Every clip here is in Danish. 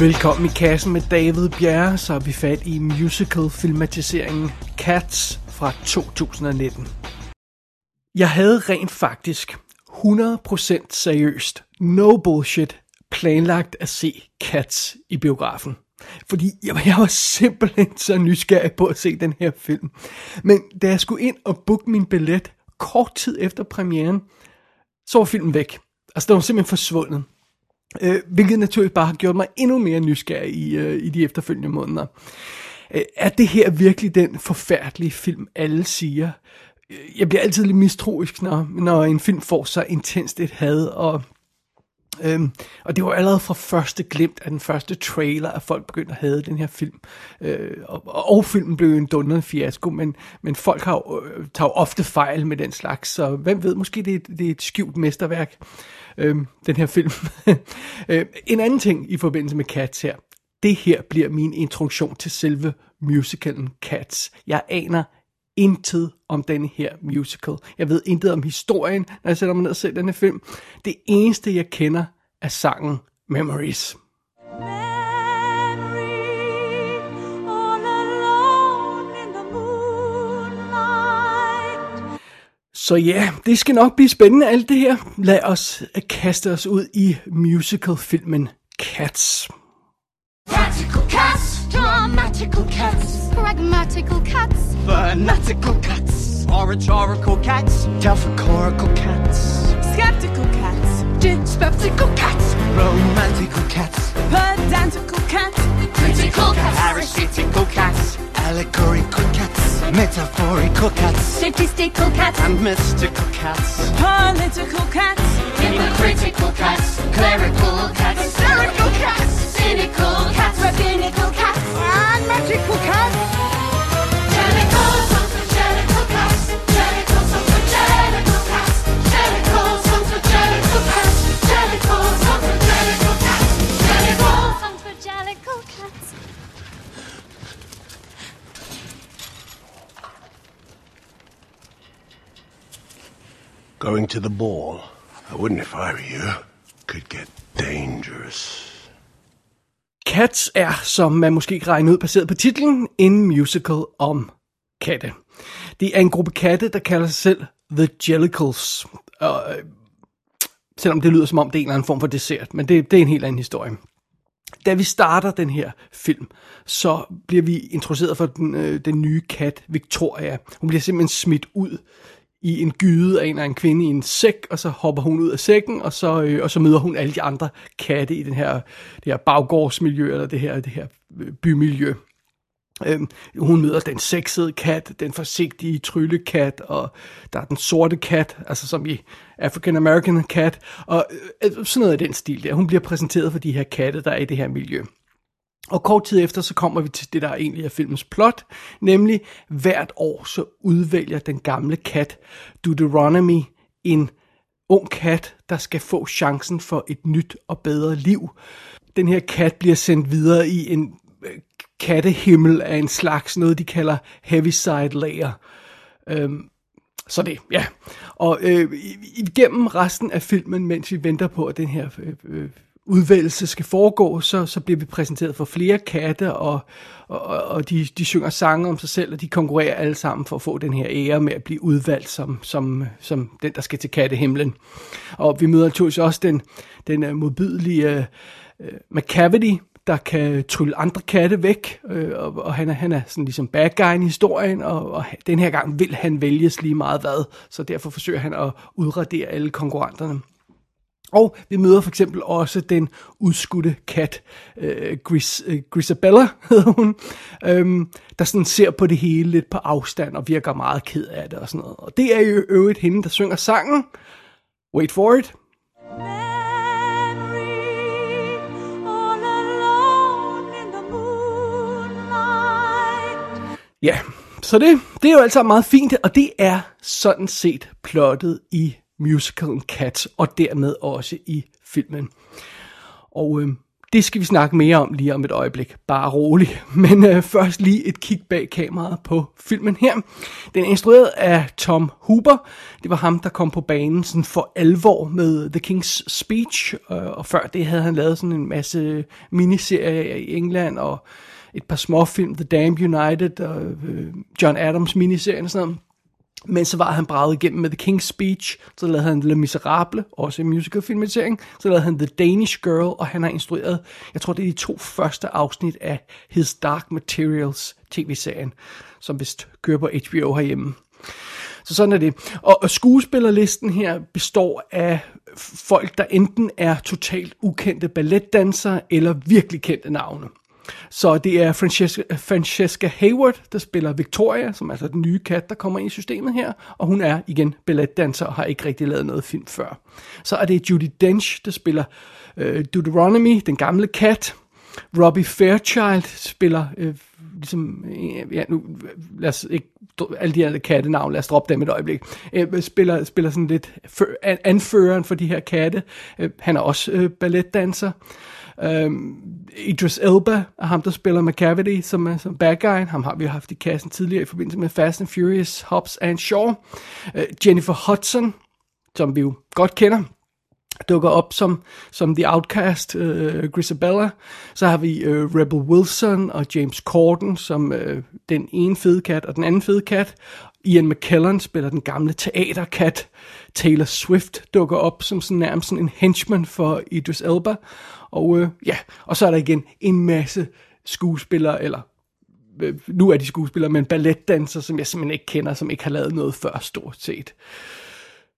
Velkommen i kassen med David Bjerre, så er vi fat i musical-filmatiseringen Cats fra 2019. Jeg havde rent faktisk 100% seriøst, no bullshit, planlagt at se Cats i biografen. Fordi jeg, jeg var simpelthen så nysgerrig på at se den her film. Men da jeg skulle ind og booke min billet kort tid efter premieren, så var filmen væk. Altså, den var simpelthen forsvundet. Øh, hvilket naturligt bare har gjort mig endnu mere nysgerrig i, øh, i de efterfølgende måneder. Øh, er det her virkelig den forfærdelige film, alle siger? Øh, jeg bliver altid lidt mistroisk, når, når en film får så intenst et had, og Øhm, og det var allerede fra første glimt af den første trailer, at folk begyndte at have den her film. Øh, og, og filmen blev en dundrende fiasko, men, men folk har jo, øh, tager jo ofte fejl med den slags, så hvem ved, måske det, det er et skjult mesterværk, øh, den her film. Øh, en anden ting i forbindelse med Cats her, det her bliver min introduktion til selve musicalen Cats. Jeg aner intet om den her musical. Jeg ved intet om historien, når jeg sætter mig ned og ser denne film. Det eneste, jeg kender, er sangen Memories. Så ja, det skal nok blive spændende alt det her. Lad os øh, kaste os ud i musicalfilmen Cats. Practical cats, dramatical cats, pragmatical cats, fanatical cats, oratorical cats, delphicorical cats, skeptical cats, dyspeptical cats, romantical cats, pedantical cats, critical cats, parasitical cats, allegorical cats, metaphorical cats, statistical cats, and mystical cats, political cats, hypocritical cats, clerical cats, hysterical cats, cynical cats, rabbinical cats, and magical cats. Going to the ball. I wouldn't if I were you. Could get dangerous. Cats er, som man måske kan regne ud baseret på titlen, en musical om katte. Det er en gruppe katte, der kalder sig selv The Jellicles. Og, øh, selvom det lyder som om det er en eller anden form for dessert, men det, det er en helt anden historie. Da vi starter den her film, så bliver vi introduceret for den, øh, den nye kat, Victoria. Hun bliver simpelthen smidt ud i en gyde af en eller anden kvinde i en sæk, og så hopper hun ud af sækken, og så, øh, og så møder hun alle de andre katte i den her, det her baggårdsmiljø, eller det her, det her øh, bymiljø. Øhm, hun møder den sexede kat, den forsigtige tryllekat, og der er den sorte kat, altså som i African American cat, og øh, sådan noget af den stil der. Hun bliver præsenteret for de her katte, der er i det her miljø. Og kort tid efter, så kommer vi til det, der egentlig er filmens plot, nemlig hvert år så udvælger den gamle kat Deuteronomy en ung kat, der skal få chancen for et nyt og bedre liv. Den her kat bliver sendt videre i en øh, kattehimmel af en slags, noget de kalder Heaviside Layer. Øhm, så det, ja. Og øh, igennem resten af filmen, mens vi venter på, at den her øh, øh udvælgelse skal foregå, så, så bliver vi præsenteret for flere katte, og, og, og de, de synger sange om sig selv, og de konkurrerer alle sammen for at få den her ære med at blive udvalgt som, som, som den, der skal til kattehimlen. Og vi møder naturligvis også den, den øh, modbydelige uh, McCavity, der kan trylle andre katte væk, øh, og, og han er, han er sådan ligesom bad guy i historien, og, og den her gang vil han vælges lige meget hvad, så derfor forsøger han at udradere alle konkurrenterne. Og vi møder for eksempel også den udskudte kat, øh, Gris, øh, Grisabella hedder hun, øh, der sådan ser på det hele lidt på afstand og virker meget ked af det og sådan noget. Og det er jo øvrigt hende, der synger sangen. Wait for it. Ja, så det, det er jo altså meget fint, og det er sådan set plottet i musicalen Cats, og dermed også i filmen. Og øh, det skal vi snakke mere om lige om et øjeblik. Bare rolig. Men øh, først lige et kig bag kameraet på filmen her. Den er instrueret af Tom Hooper. Det var ham, der kom på banen sådan for alvor med The King's Speech. Øh, og før det havde han lavet sådan en masse miniserier i England og et par småfilm, The Damned United og øh, John Adams miniserien og sådan noget. Men så var han braget igennem med The King's Speech, så lavede han Le Miserable, også en musicalfilmatisering, så lavede han The Danish Girl, og han har instrueret, jeg tror det er de to første afsnit af His Dark Materials tv-serien, som vist kører på HBO herhjemme. Så sådan er det. Og skuespillerlisten her består af folk, der enten er totalt ukendte balletdansere eller virkelig kendte navne. Så det er Francesca, Francesca Hayward, der spiller Victoria, som er altså den nye kat, der kommer ind i systemet her. Og hun er igen balletdanser og har ikke rigtig lavet noget film før. Så er det Judy Dench, der spiller øh, Deuteronomy, den gamle kat. Robbie Fairchild spiller øh, ligesom, øh, ja, nu, lad os ikke, alle de her kattenavn, lad os droppe dem et øjeblik, øh, spiller, spiller sådan lidt anføreren for de her katte. Øh, han er også øh, balletdanser. Øhm, Idris Elba er ham, der spiller McCavity som, uh, som bad guy. Ham har vi haft i kassen tidligere i forbindelse med Fast and Furious, Hobbs and Shaw. Uh, Jennifer Hudson, som vi jo godt kender, dukker op som, som The Outcast, uh, Grisabella. Så har vi uh, Rebel Wilson og James Corden som uh, den ene fede kat og den anden fede kat. Ian McKellen spiller den gamle teaterkat. Taylor Swift dukker op som sådan nærmest sådan en henchman for Idris Elba. Og øh, ja, og så er der igen en masse skuespillere, eller øh, nu er de skuespillere, men balletdanser, som jeg simpelthen ikke kender, som ikke har lavet noget før stort set.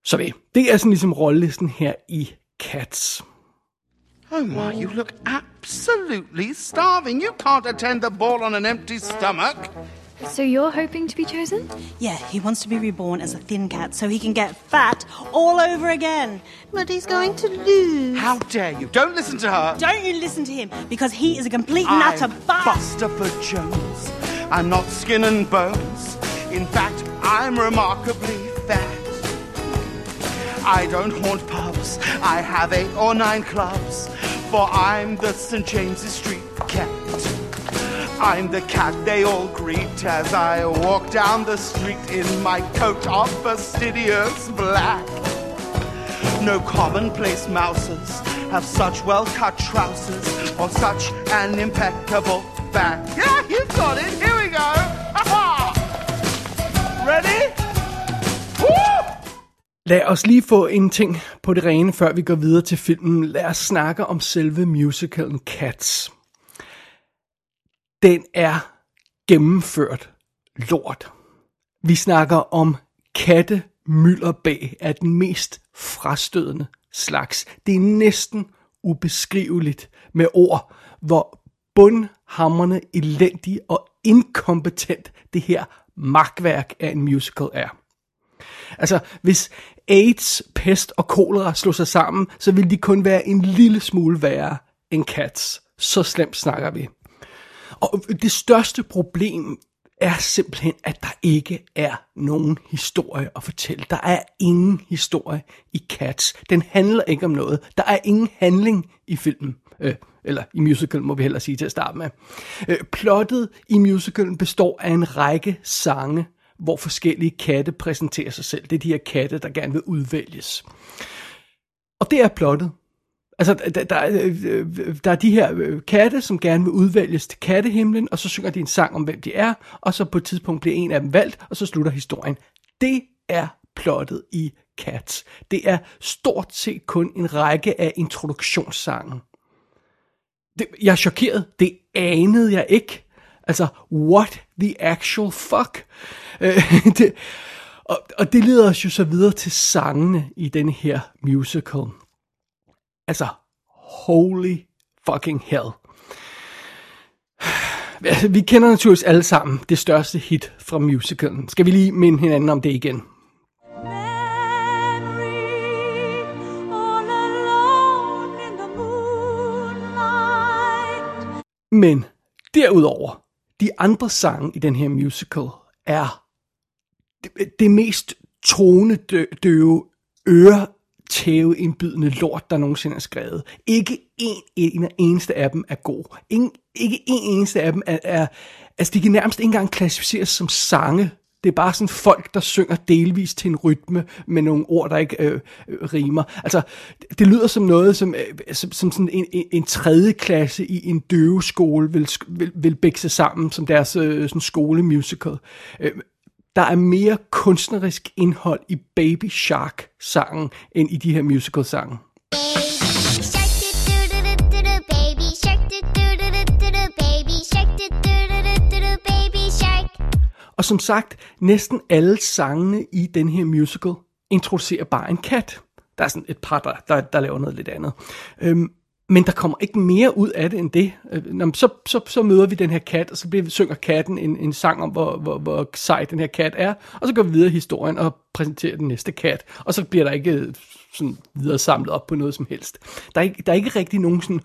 Så det, det er sådan ligesom rollelisten her i Cats. Oh my, you look absolutely starving. You can't attend the ball on an empty stomach. So you're hoping to be chosen? Yeah, he wants to be reborn as a thin cat so he can get fat all over again. But he's going to lose. How dare you? Don't listen to her. Don't you listen to him because he is a complete I'm nutter bust. Bustopher Jones. I'm not skin and bones. In fact, I'm remarkably fat. I don't haunt pubs. I have eight or nine clubs. For I'm the St. James's Street cat. I'm the cat they all greet as I walk down the street in my coat of fastidious black. No commonplace mouses have such well cut trousers or such an impeccable back. Yeah, you've got it. Here we go. Ready? Lad os lige få en ting på det rene, før vi går videre til filmen. Lad os snakke om selve musicalen Cats den er gennemført lort. Vi snakker om katte mylderbag af den mest frastødende slags. Det er næsten ubeskriveligt med ord, hvor bundhammerne elendig og inkompetent det her magtværk af en musical er. Altså, hvis AIDS, pest og kolera slog sig sammen, så ville de kun være en lille smule værre end Cats. Så slemt snakker vi. Og det største problem er simpelthen, at der ikke er nogen historie at fortælle. Der er ingen historie i Cats. Den handler ikke om noget. Der er ingen handling i filmen. Øh, eller i musical, må vi hellere sige til at starte med. Øh, plottet i musicalen består af en række sange, hvor forskellige katte præsenterer sig selv. Det er de her katte, der gerne vil udvælges. Og det er plottet. Altså, der, der, der er de her øh, katte, som gerne vil udvælges til kattehimlen, og så synger de en sang om, hvem de er, og så på et tidspunkt bliver en af dem valgt, og så slutter historien. Det er plottet i Cats. Det er stort set kun en række af introduktionssange. Det, jeg er chokeret. Det anede jeg ikke. Altså, what the actual fuck? Øh, det, og, og det leder os jo så videre til sangene i den her musical. Altså, holy fucking hell. Altså, vi kender naturligvis alle sammen det største hit fra musicalen. Skal vi lige minde hinanden om det igen? Men derudover, de andre sange i den her musical er det, det mest tonedøve, øre tæveindbydende lort, der nogensinde er skrevet. Ikke en, en eneste af dem er god. Ingen, ikke en eneste af dem er, er... Altså, de kan nærmest ikke engang klassificeres som sange. Det er bare sådan folk, der synger delvis til en rytme med nogle ord, der ikke øh, øh rimer. Altså, det lyder som noget, som, øh, som, som sådan en, en, en tredje klasse i en døveskole vil, vil, vil bækse sammen som deres øh, sådan skolemusical. Øh, der er mere kunstnerisk indhold i Baby Shark-sangen, end i de her musical-sange. Shark baby shark baby shark baby shark. Og som sagt, næsten alle sangene i den her musical introducerer bare en kat. Der er sådan et par, der, der, der laver noget lidt andet. Øhm, men der kommer ikke mere ud af det end det. Øh, nå, men så, så, så møder vi den her kat, og så bliver, synger katten en, en sang om, hvor, hvor, hvor sej den her kat er. Og så går vi videre i historien og præsenterer den næste kat. Og så bliver der ikke øh, sådan videre samlet op på noget som helst. Der er ikke, der er ikke rigtig nogen sådan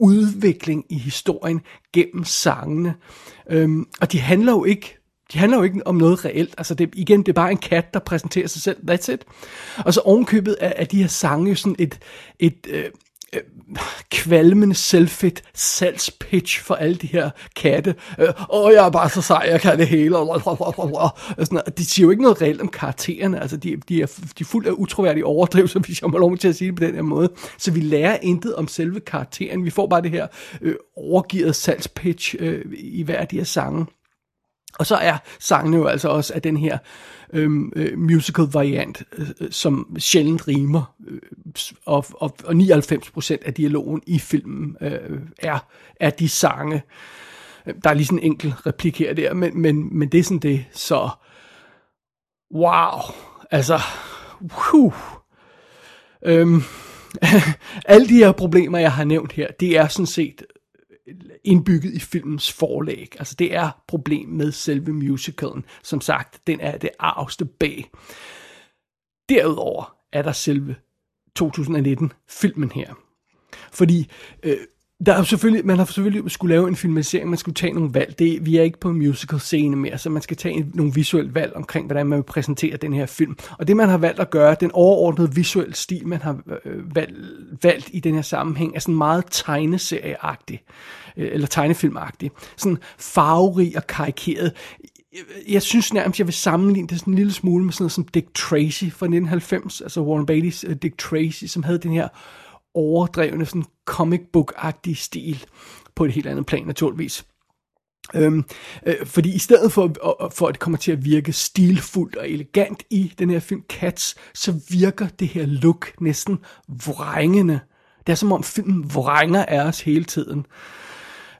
udvikling i historien gennem sangene. Øhm, og de handler jo ikke de handler jo ikke om noget reelt. Altså det, igen, det er bare en kat, der præsenterer sig selv. That's it. Og så ovenkøbet af, af de her sange jo sådan et, et øh, øh, kvalmende selvfedt salgspitch for alle de her katte. Øh, Åh, jeg er bare så sej, jeg kan det hele. Og sådan, noget. de siger jo ikke noget reelt om karaktererne. Altså, de, de, er, de er fuldt af utroværdige overdrivelser, hvis jeg må lov til at sige det på den her måde. Så vi lærer intet om selve karakteren. Vi får bare det her øh, overgivet salgspitch øh, i hver af de her sange. Og så er sangene jo altså også af den her øhm, øh, musical variant, øh, øh, som sjældent rimer, øh, og, og, og 99% af dialogen i filmen øh, er, er de sange. Der er lige sådan en enkelt replik her der, men, men, men det er sådan det, så wow, altså, whew. Øhm, alle de her problemer, jeg har nævnt her, det er sådan set indbygget i filmens forlæg. Altså det er problem med selve musicalen. Som sagt, den er det arveste bag. Derudover er der selve 2019 filmen her. Fordi øh, der er selvfølgelig, man har selvfølgelig skulle lave en filmatisering, man skulle tage nogle valg. Det, vi er ikke på en musical scene mere, så man skal tage en, nogle visuelle valg omkring, hvordan man vil præsentere den her film. Og det man har valgt at gøre, den overordnede visuelle stil, man har øh, valgt, valgt i den her sammenhæng, er sådan meget tegneserieagtig, øh, eller tegnefilmagtig. Sådan farverig og karikeret jeg synes nærmest, jeg vil sammenligne det sådan en lille smule med sådan noget som Dick Tracy fra 1990, altså Warren Beatty's øh, Dick Tracy, som havde den her overdrevne, sådan comic book-agtig stil, på et helt andet plan naturligvis. Øhm, øh, fordi i stedet for, for at det kommer til at virke stilfuldt og elegant i den her film Cats, så virker det her look næsten vrængende. Det er som om filmen vrænger af os hele tiden.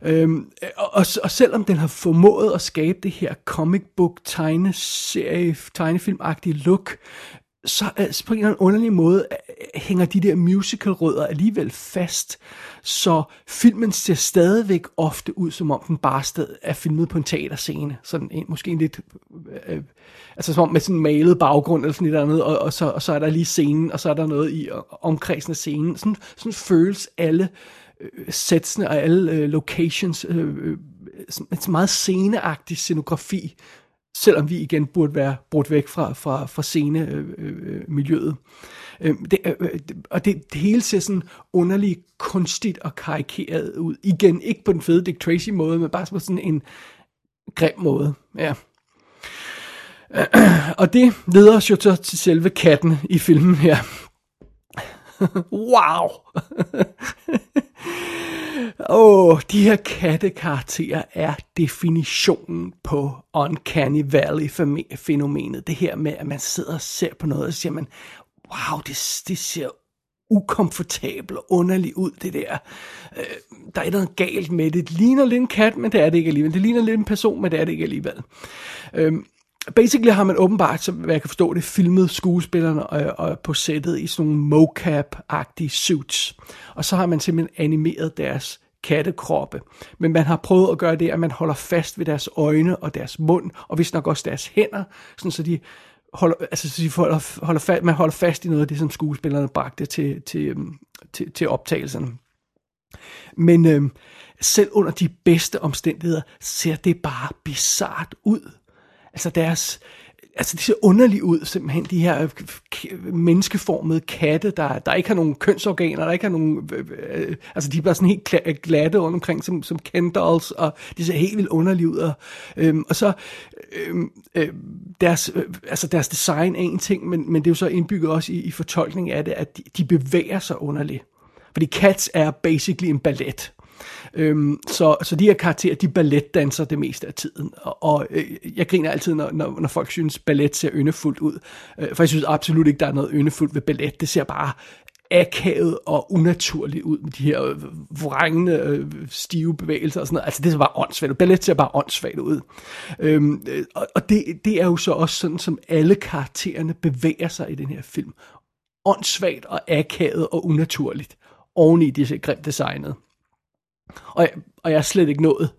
Øhm, og, og selvom den har formået at skabe det her comic book tegneserie, tegnefilmagtige look, så altså, på en eller anden underlig måde øh, hænger de der musical-rødder alligevel fast, så filmen ser stadigvæk ofte ud, som om den bare er filmet på en teaterscene. Sådan en, måske en lidt, øh, øh altså som om med sådan en malet baggrund eller sådan et eller andet, og, og, så, og så er der lige scenen, og så er der noget i omkredsen af scenen. Sådan, sådan føles alle øh, sætsene og alle øh, locations, øh, sådan et meget sceneagtig scenografi, selvom vi igen burde være brudt væk fra, fra, fra scenemiljøet. Øh, øh, øh det, øh, øh, og det, det hele ser sådan underligt kunstigt og karikeret ud. Igen, ikke på den fede Dick Tracy måde, men bare på sådan en grim måde. Ja. Og det leder os jo så til selve katten i filmen her. wow! Åh, oh, de her kattekarakterer er definitionen på Uncanny Valley-fænomenet. Det her med, at man sidder og ser på noget, og siger man, wow, det, det ser ukomfortabelt og underligt ud, det der. Øh, der er noget galt med det. Det ligner lidt en kat, men det er det ikke alligevel. Det ligner lidt en person, men det er det ikke alligevel. Øh, basically har man åbenbart, så jeg kan forstå det, filmet skuespillerne og, og på sættet i sådan nogle mocap-agtige suits. Og så har man simpelthen animeret deres kattekroppe. Men man har prøvet at gøre det, at man holder fast ved deres øjne og deres mund, og hvis nok også deres hænder, sådan så de holder, altså så de holder, holder fast, man holder fast i noget af det, som skuespillerne bragte til, til, øhm, til, til optagelserne. Men øh, selv under de bedste omstændigheder ser det bare bizart ud. Altså deres, altså de ser underligt ud simpelthen, de her øh, menneskeformede katte, der, der ikke har nogen kønsorganer, der ikke har nogen, øh, øh altså de er bare sådan helt glatte rundt omkring som, som Ken dolls, og de ser helt vildt underlige ud, og, øhm, og så øhm, øh, deres, øh, altså deres design er en ting, men, men det er jo så indbygget også i, i fortolkning af det, at de, de bevæger sig underligt. Fordi Cats er basically en ballet. Øhm, så, så de her karakterer, de balletdanser det meste af tiden. Og, og øh, jeg griner altid, når, når, når folk synes, ballet ser yndefuldt ud. Øh, for jeg synes absolut ikke, der er noget yndefuldt ved ballet. Det ser bare akavet og unaturligt ud med de her øh, vrængende, øh, stive bevægelser og sådan noget. Altså det ser bare åndssvagt ud. Ballet ser bare åndssvagt ud. Øhm, øh, og og det, det er jo så også sådan, som alle karaktererne bevæger sig i den her film. Åndssvagt og akavet og unaturligt. Oven i de grimt designet. Og jeg, og jeg er slet ikke nået.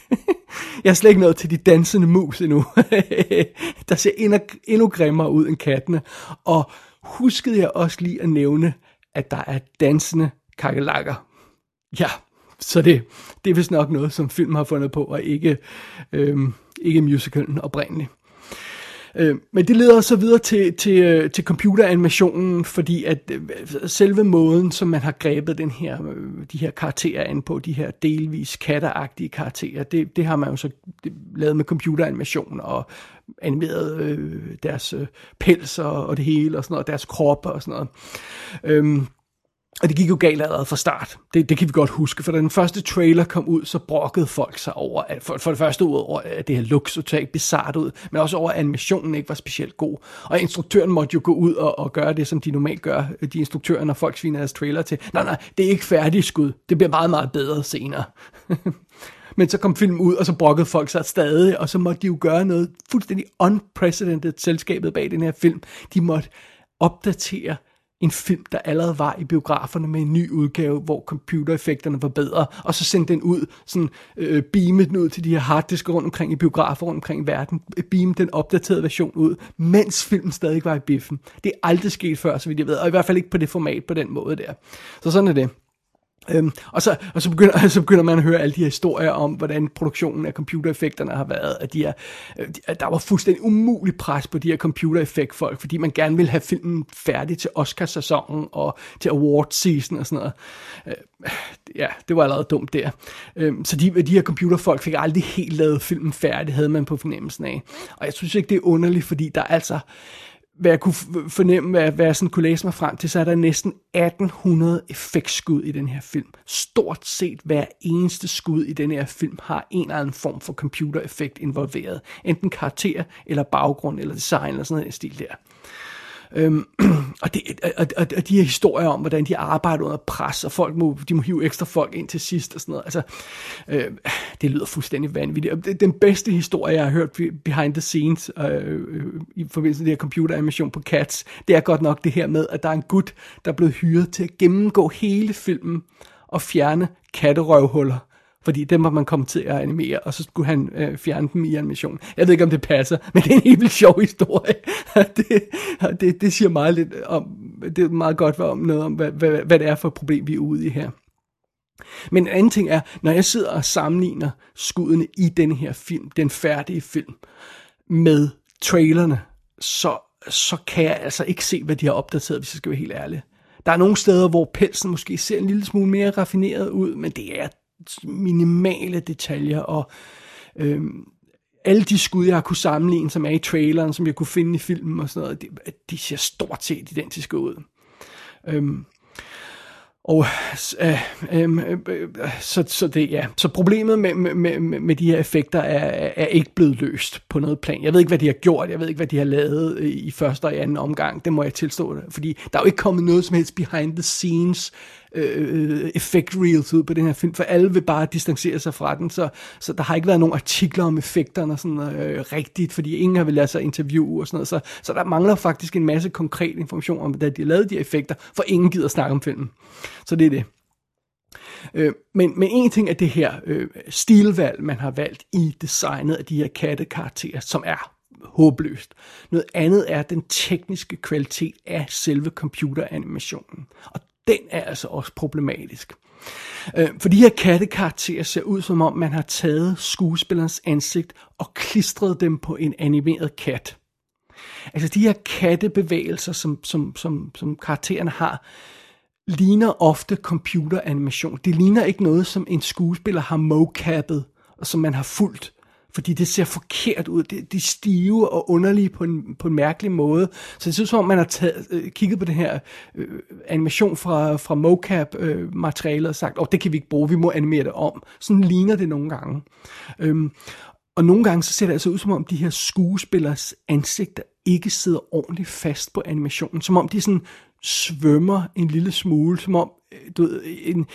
jeg er slet ikke nået til de dansende mus endnu. der ser endnu, endnu grimmere ud end kattene. Og huskede jeg også lige at nævne, at der er dansende kakelakker. Ja, så det, det er vist nok noget, som filmen har fundet på, og ikke, øhm, ikke musicalen oprindeligt. Øh, men det leder så videre til, til, øh, til computeranimationen, fordi at øh, selve måden, som man har grebet den her, øh, de her karakterer an på, de her delvis katteragtige karakterer, det, det har man jo så lavet med computeranimation og animeret øh, deres øh, pels og, og det hele og sådan noget, deres krop og sådan noget. Øhm, og det gik jo galt allerede fra start. Det, det kan vi godt huske, for da den første trailer kom ud, så brokkede folk sig over, at for, for det første ud over, at det her look så totalt bizart ud, men også over, at animationen ikke var specielt god. Og instruktøren måtte jo gå ud og, og gøre det, som de normalt gør, de instruktører, når folk sviner deres trailer til. Nej, nej, det er ikke færdigt skud. Det bliver meget, meget bedre senere. Men så kom filmen ud, og så brokkede folk sig stadig, og så måtte de jo gøre noget fuldstændig unprecedented selskabet bag den her film. De måtte opdatere en film, der allerede var i biograferne med en ny udgave, hvor computereffekterne var bedre, og så sendte den ud, sådan øh, beamet den ud til de her harddisker rundt omkring i biografer rundt omkring i verden, beam den opdaterede version ud, mens filmen stadig var i biffen. Det er aldrig sket før, så vidt jeg ved, og i hvert fald ikke på det format på den måde der. Så sådan er det. Øhm, og, så, og så, begynder, så begynder man at høre alle de her historier om, hvordan produktionen af computereffekterne har været. At, de er, øh, at der var fuldstændig umulig pres på de her computereffektfolk, fordi man gerne ville have filmen færdig til Oscarsæsonen og til award season og sådan noget. Øh, ja, det var allerede dumt der. Øhm, så de, de her computerfolk fik aldrig helt lavet filmen færdig, havde man på fornemmelsen af. Og jeg synes ikke, det er underligt, fordi der er altså hvad jeg kunne fornemme, hvad, hvad jeg sådan kunne læse mig frem til, så er der næsten 1800 effektskud i den her film. Stort set hver eneste skud i den her film har en eller anden form for computereffekt involveret. Enten karakter, eller baggrund, eller design, eller sådan noget stil der. Øhm, og, det, og, og, og de her historier om, hvordan de arbejder under pres, og folk må, de må hive ekstra folk ind til sidst og sådan noget. Altså, øh, det lyder fuldstændig vanvittigt. Og det, den bedste historie, jeg har hørt behind the scenes øh, øh, i forbindelse med det her computeranimation på Cats, det er godt nok det her med, at der er en gut, der er blevet hyret til at gennemgå hele filmen og fjerne katterøvhuller fordi dem var man kommet til at animere, og så skulle han øh, fjerne dem i animation. Jeg ved ikke, om det passer, men det er en helt vildt sjov historie. det, det, det siger meget lidt om, det er meget godt om noget om, hvad, hvad, hvad det er for et problem, vi er ude i her. Men en anden ting er, når jeg sidder og sammenligner skuddene i den her film, den færdige film, med trailerne, så, så kan jeg altså ikke se, hvad de har opdateret, hvis jeg skal være helt ærlig. Der er nogle steder, hvor pelsen måske ser en lille smule mere raffineret ud, men det er minimale detaljer, og øhm, alle de skud, jeg har kunne sammenligne, som er i traileren, som jeg kunne finde i filmen og sådan noget, de, de ser stort set identiske ud. Øhm, og øh, øhm, øh, øh, så, så det ja, så problemet med, med, med, med de her effekter er, er ikke blevet løst på noget plan. Jeg ved ikke hvad de har gjort, jeg ved ikke hvad de har lavet øh, i første og i anden omgang. Det må jeg tilstå, fordi der er jo ikke kommet noget som helst behind the scenes øh, effekt reels ud på den her film, for alle vil bare distancere sig fra den, så, så der har ikke været nogen artikler om effekterne sådan øh, rigtigt, fordi ingen har vil lade sig interviewe og sådan noget, så, så der mangler faktisk en masse konkret information om, hvordan de har lavet de effekter, for ingen gider snakke om filmen. Så det er det. Øh, men, men en ting er det her øh, stilvalg, man har valgt i designet af de her kattekarakterer, som er håbløst. Noget andet er den tekniske kvalitet af selve computeranimationen. Og den er altså også problematisk. Øh, for de her kattekarakterer ser ud som om, man har taget skuespillerens ansigt og klistret dem på en animeret kat. Altså de her kattebevægelser, som, som, som, som karaktererne har, ligner ofte computeranimation. Det ligner ikke noget, som en skuespiller har mocappet, og som man har fulgt fordi det ser forkert ud. Det, de er stive og underlige på en, på en mærkelig måde. Så det synes som om, man har taget, øh, kigget på den her øh, animation fra, fra mocap-materialet øh, og sagt, oh, det kan vi ikke bruge, vi må animere det om. Sådan ligner det nogle gange. Øhm, og nogle gange så ser det altså ud som om, de her skuespillers ansigter ikke sidder ordentligt fast på animationen. Som om de sådan svømmer en lille smule, som om du ved, en,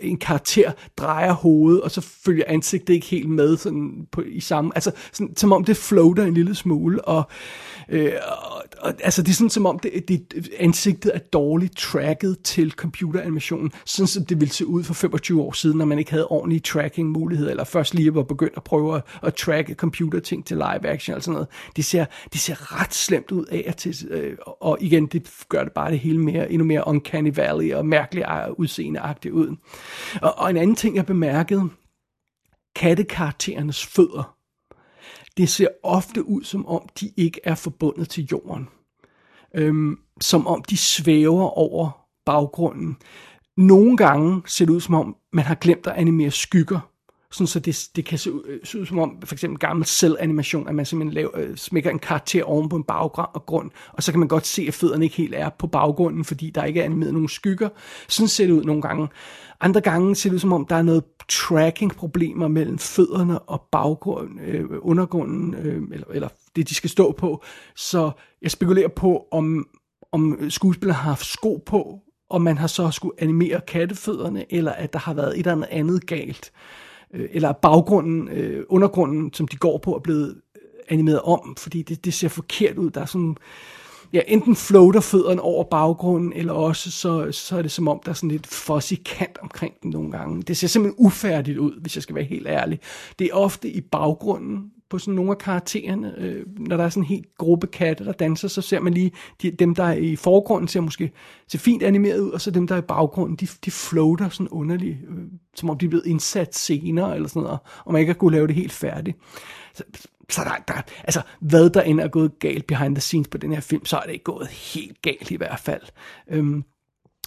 en karakter drejer hovedet, og så følger ansigtet ikke helt med sådan på, i samme, altså sådan, som om det floater en lille smule, og, øh, og, og altså det er sådan som om det, det, ansigtet er dårligt tracket til computeranimationen, sådan som det ville se ud for 25 år siden, når man ikke havde ordentlige tracking muligheder, eller først lige var begyndt at prøve at, at tracke computerting til live action, eller sådan noget. Det ser, det ser ret slemt ud af og til, øh, og igen, det gør det bare det hele mere, endnu mere uncanny valley og mærkeligt udseendeagtig ud. Og, og en anden ting, jeg bemærkede, kattekarakterernes fødder. Det ser ofte ud, som om de ikke er forbundet til jorden. Øhm, som om de svæver over baggrunden. Nogle gange ser det ud, som om man har glemt at animere skygger sådan så det, det kan se ud, øh, se ud som om, for eksempel gammel selvanimation, at man simpelthen laver, øh, smækker en karakter oven på en baggrund, og så kan man godt se, at fødderne ikke helt er på baggrunden, fordi der ikke er animeret nogen skygger. Sådan ser det ud nogle gange. Andre gange ser det ud som om, der er noget tracking-problemer mellem fødderne og baggrunden, øh, undergrunden, øh, eller, eller det, de skal stå på. Så jeg spekulerer på, om, om skuespillerne har haft sko på, og man har så skulle animere kattefødderne, eller at der har været et eller andet galt øh, eller baggrunden, øh, undergrunden, som de går på, er blevet øh, animeret om, fordi det, det ser forkert ud. Der er sådan, ja, enten floater fødderne over baggrunden, eller også så, så er det som om, der er sådan lidt fuzzy kant omkring den nogle gange. Det ser simpelthen ufærdigt ud, hvis jeg skal være helt ærlig. Det er ofte i baggrunden, på sådan nogle af karaktererne. Øh, når der er sådan en helt gruppe katte, der danser, så ser man lige, de, dem der er i forgrunden ser måske ser fint animeret ud, og så dem der er i baggrunden, de, de floater sådan underligt, øh, som om de er blevet indsat senere, eller sådan noget, og man ikke har kunne lave det helt færdigt. Så, så der, der, altså, hvad der end er gået galt behind the scenes på den her film, så er det ikke gået helt galt i hvert fald. Øhm,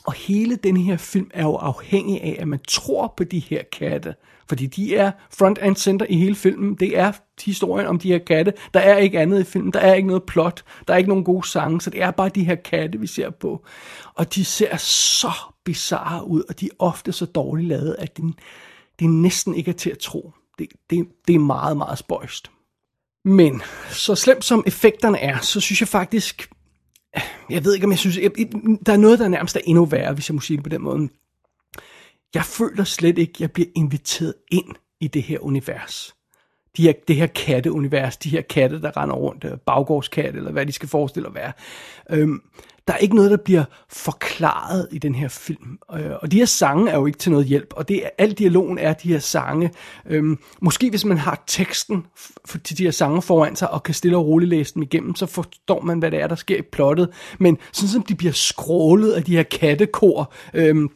og hele den her film er jo afhængig af, at man tror på de her katte. Fordi de er front and center i hele filmen. Det er historien om de her katte. Der er ikke andet i filmen. Der er ikke noget plot. Der er ikke nogen gode sange. Så det er bare de her katte, vi ser på. Og de ser så bizarre ud, og de er ofte så dårligt lavet, at det, det næsten ikke er til at tro. Det, det, det er meget, meget spøjst. Men så slemt som effekterne er, så synes jeg faktisk, jeg ved ikke om jeg synes, jeg, der er noget, der nærmest er endnu værre, hvis jeg må sige det på den måde. Jeg føler slet ikke, at jeg bliver inviteret ind i det her univers. De her, det her katteunivers, de her katte, der render rundt, øh, baggårdskatte, eller hvad de skal forestille at være. Øhm, der er ikke noget, der bliver forklaret i den her film. Øh, og de her sange er jo ikke til noget hjælp, og det er, al dialogen er de her sange. Øhm, måske hvis man har teksten for, til de her sange foran sig, og kan stille og roligt læse dem igennem, så forstår man, hvad det er, der sker i plottet. Men sådan som de bliver skrålet af de her kattekor, øhm,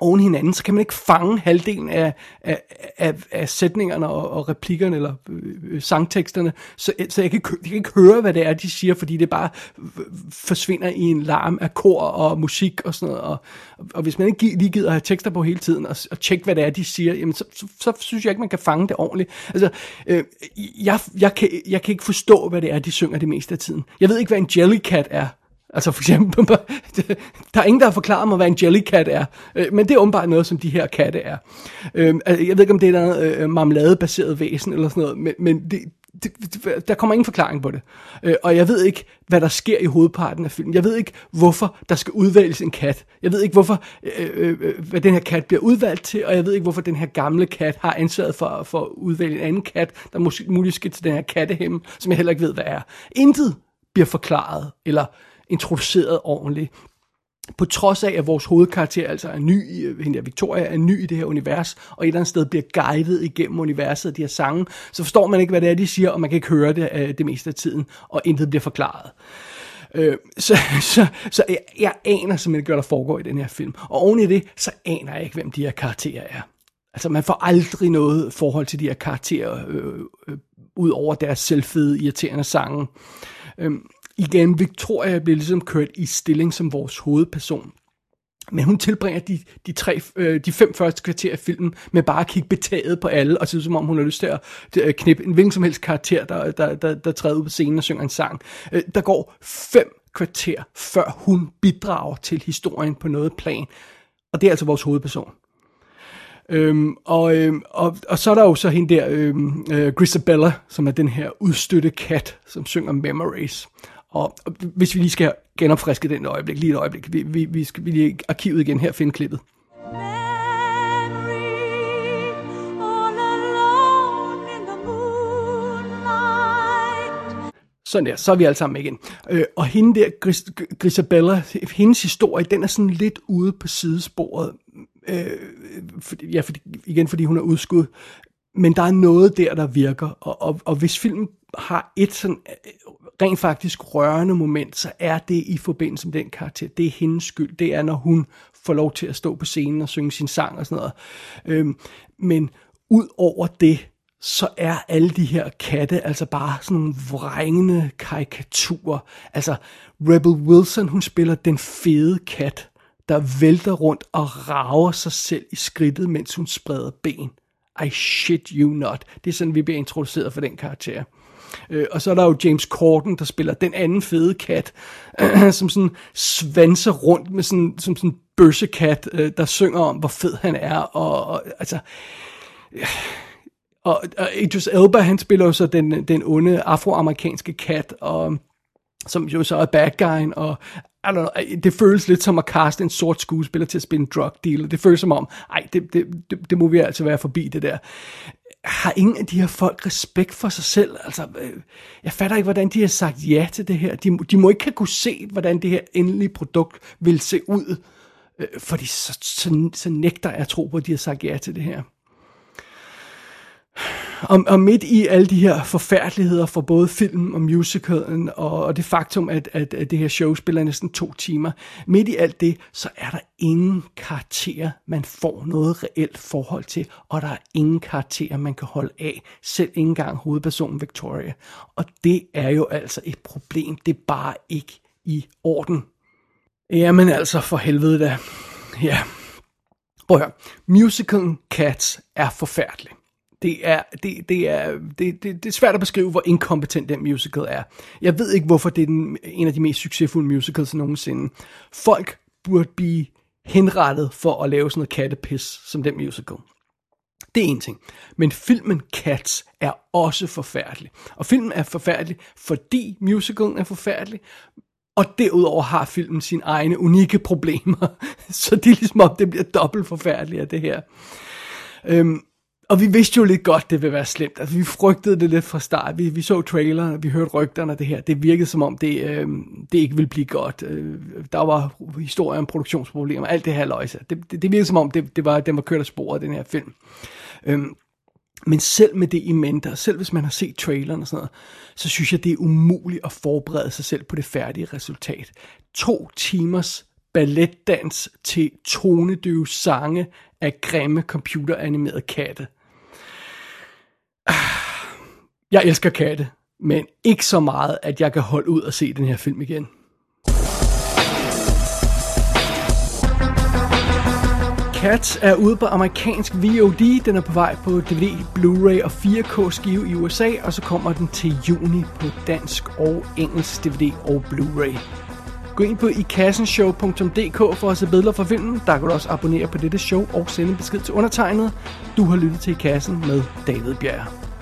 oven hinanden, så kan man ikke fange halvdelen af, af, af, af sætningerne og, og replikkerne eller øh, øh sangteksterne, så, så jeg, kan, jeg kan ikke høre, hvad det er, de siger, fordi det bare forsvinder i en larm af kor og musik og sådan noget. Og, og hvis man ikke lige gider at have tekster på hele tiden og, og tjekke, hvad det er, de siger, jamen så, så, så synes jeg ikke, man kan fange det ordentligt. Altså, øh, jeg, jeg, kan, jeg kan ikke forstå, hvad det er, de synger det meste af tiden. Jeg ved ikke, hvad en jellycat er. Altså for eksempel, der er ingen, der har forklaret mig, hvad en jellycat er, øh, men det er åbenbart noget, som de her katte er. Øhm, jeg ved ikke, om det er noget øh, marmeladebaseret væsen eller sådan noget, men, men det, det, der kommer ingen forklaring på det. Øh, og jeg ved ikke, hvad der sker i hovedparten af filmen. Jeg ved ikke, hvorfor der skal udvælges en kat. Jeg ved ikke, hvorfor, øh, hvad den her kat bliver udvalgt til, og jeg ved ikke, hvorfor den her gamle kat har ansvaret for, for at udvælge en anden kat, der måske muligt skal til den her kattehemme, som jeg heller ikke ved, hvad er. Intet bliver forklaret, eller introduceret ordentligt. På trods af, at vores hovedkarakter altså er ny, øh, hende der Victoria er ny i det her univers, og et eller andet sted bliver guidet igennem universet af de her sange, så forstår man ikke, hvad det er, de siger, og man kan ikke høre det uh, det meste af tiden, og intet bliver forklaret. Øh, så, så, så jeg, jeg aner simpelthen ikke, hvad der foregår i den her film. Og oven i det, så aner jeg ikke, hvem de her karakterer er. Altså, man får aldrig noget forhold til de her karakterer, øh, øh, ud over deres selvfede, irriterende sange. Øh, igen, Victoria bliver ligesom kørt i stilling som vores hovedperson. Men hun tilbringer de, de, tre, øh, de fem første kvarter af filmen med bare at kigge betaget på alle, og se som om hun har lyst til at, til at knippe en hvilken som helst karakter, der, der, der, der træder ud på scenen og synger en sang. Øh, der går fem kvarter, før hun bidrager til historien på noget plan. Og det er altså vores hovedperson. Øhm, og, øhm, og, og så er der jo så hende der, øhm, øh, Grisabella, som er den her udstøtte kat, som synger Memories. Og, hvis vi lige skal genopfriske den øjeblik, lige et øjeblik, vi, vi, vi skal vi lige arkivet igen her finde klippet. Sådan der, så er vi alle sammen igen. Øh, og hende der, Gris, Grisabella, hendes historie, den er sådan lidt ude på sidesporet. Øh, for, ja, for, igen fordi hun er udskud. Men der er noget der, der virker. Og, og, og hvis filmen har et sådan øh, rent faktisk rørende moment, så er det i forbindelse med den karakter. Det er hendes skyld. Det er, når hun får lov til at stå på scenen og synge sin sang og sådan noget. Øhm, men ud over det, så er alle de her katte altså bare sådan nogle vrængende karikaturer. Altså, Rebel Wilson, hun spiller den fede kat, der vælter rundt og rager sig selv i skridtet, mens hun spreder ben. I shit you not. Det er sådan, vi bliver introduceret for den karakter. Øh, og så er der jo James Corden, der spiller den anden fede kat, øh, som sådan svanser rundt med sådan, som sådan en bøssekat, øh, der synger om, hvor fed han er. Og, og altså... Øh, og, og Idris Elba, han spiller jo så den, den onde afroamerikanske kat, og som jo så er bad guyen, og I don't know, det føles lidt som at kaste en sort skuespiller til at spille en drug dealer. Det føles som om, ej, det, det, det, det må vi altså være forbi det der. Har ingen af de her folk respekt for sig selv? Altså, øh, jeg fatter ikke, hvordan de har sagt ja til det her. De, de må ikke kunne se, hvordan det her endelige produkt vil se ud, øh, fordi så, så, så nægter jeg at tro på, at de har sagt ja til det her. Og, og midt i alle de her forfærdeligheder for både film og musicalen, og, og det faktum, at, at, at det her show spiller næsten to timer, midt i alt det, så er der ingen karakter, man får noget reelt forhold til, og der er ingen karakter, man kan holde af, selv ikke engang hovedpersonen Victoria. Og det er jo altså et problem, det er bare ikke i orden. Jamen altså, for helvede da. Ja. Prøv at høre. Musicalen Cats er forfærdelig det er, det, det, er, det, det, det er svært at beskrive, hvor inkompetent den musical er. Jeg ved ikke, hvorfor det er den, en af de mest succesfulde musicals nogensinde. Folk burde blive henrettet for at lave sådan noget kattepis som den musical. Det er en ting. Men filmen Cats er også forfærdelig. Og filmen er forfærdelig, fordi musicalen er forfærdelig. Og derudover har filmen sine egne unikke problemer. Så det er ligesom om, det bliver dobbelt forfærdeligt af det her. Øhm, og vi vidste jo lidt godt, det ville være slemt. Altså, vi frygtede det lidt fra start. Vi, vi så traileren, vi hørte rygterne af det her. Det virkede som om, det, øh, det ikke ville blive godt. Øh, der var historier om produktionsproblemer, alt det her løjse. Det, det, det virkede som om, det, det var, den var kørt af sporet, den her film. Øh, men selv med det i mente, og selv hvis man har set traileren og sådan noget, så synes jeg, det er umuligt at forberede sig selv på det færdige resultat. To timers balletdans til tonedøve sange af grimme computeranimerede katte. Jeg elsker katte, men ikke så meget, at jeg kan holde ud og se den her film igen. Cats er ude på amerikansk VOD. Den er på vej på DVD, Blu-ray og 4K skive i USA, og så kommer den til juni på dansk og engelsk DVD og Blu-ray. Gå ind på ikassenshow.dk for at se billeder fra filmen. Der kan du også abonnere på dette show og sende en besked til undertegnet. Du har lyttet til I Kassen med David Bjerg.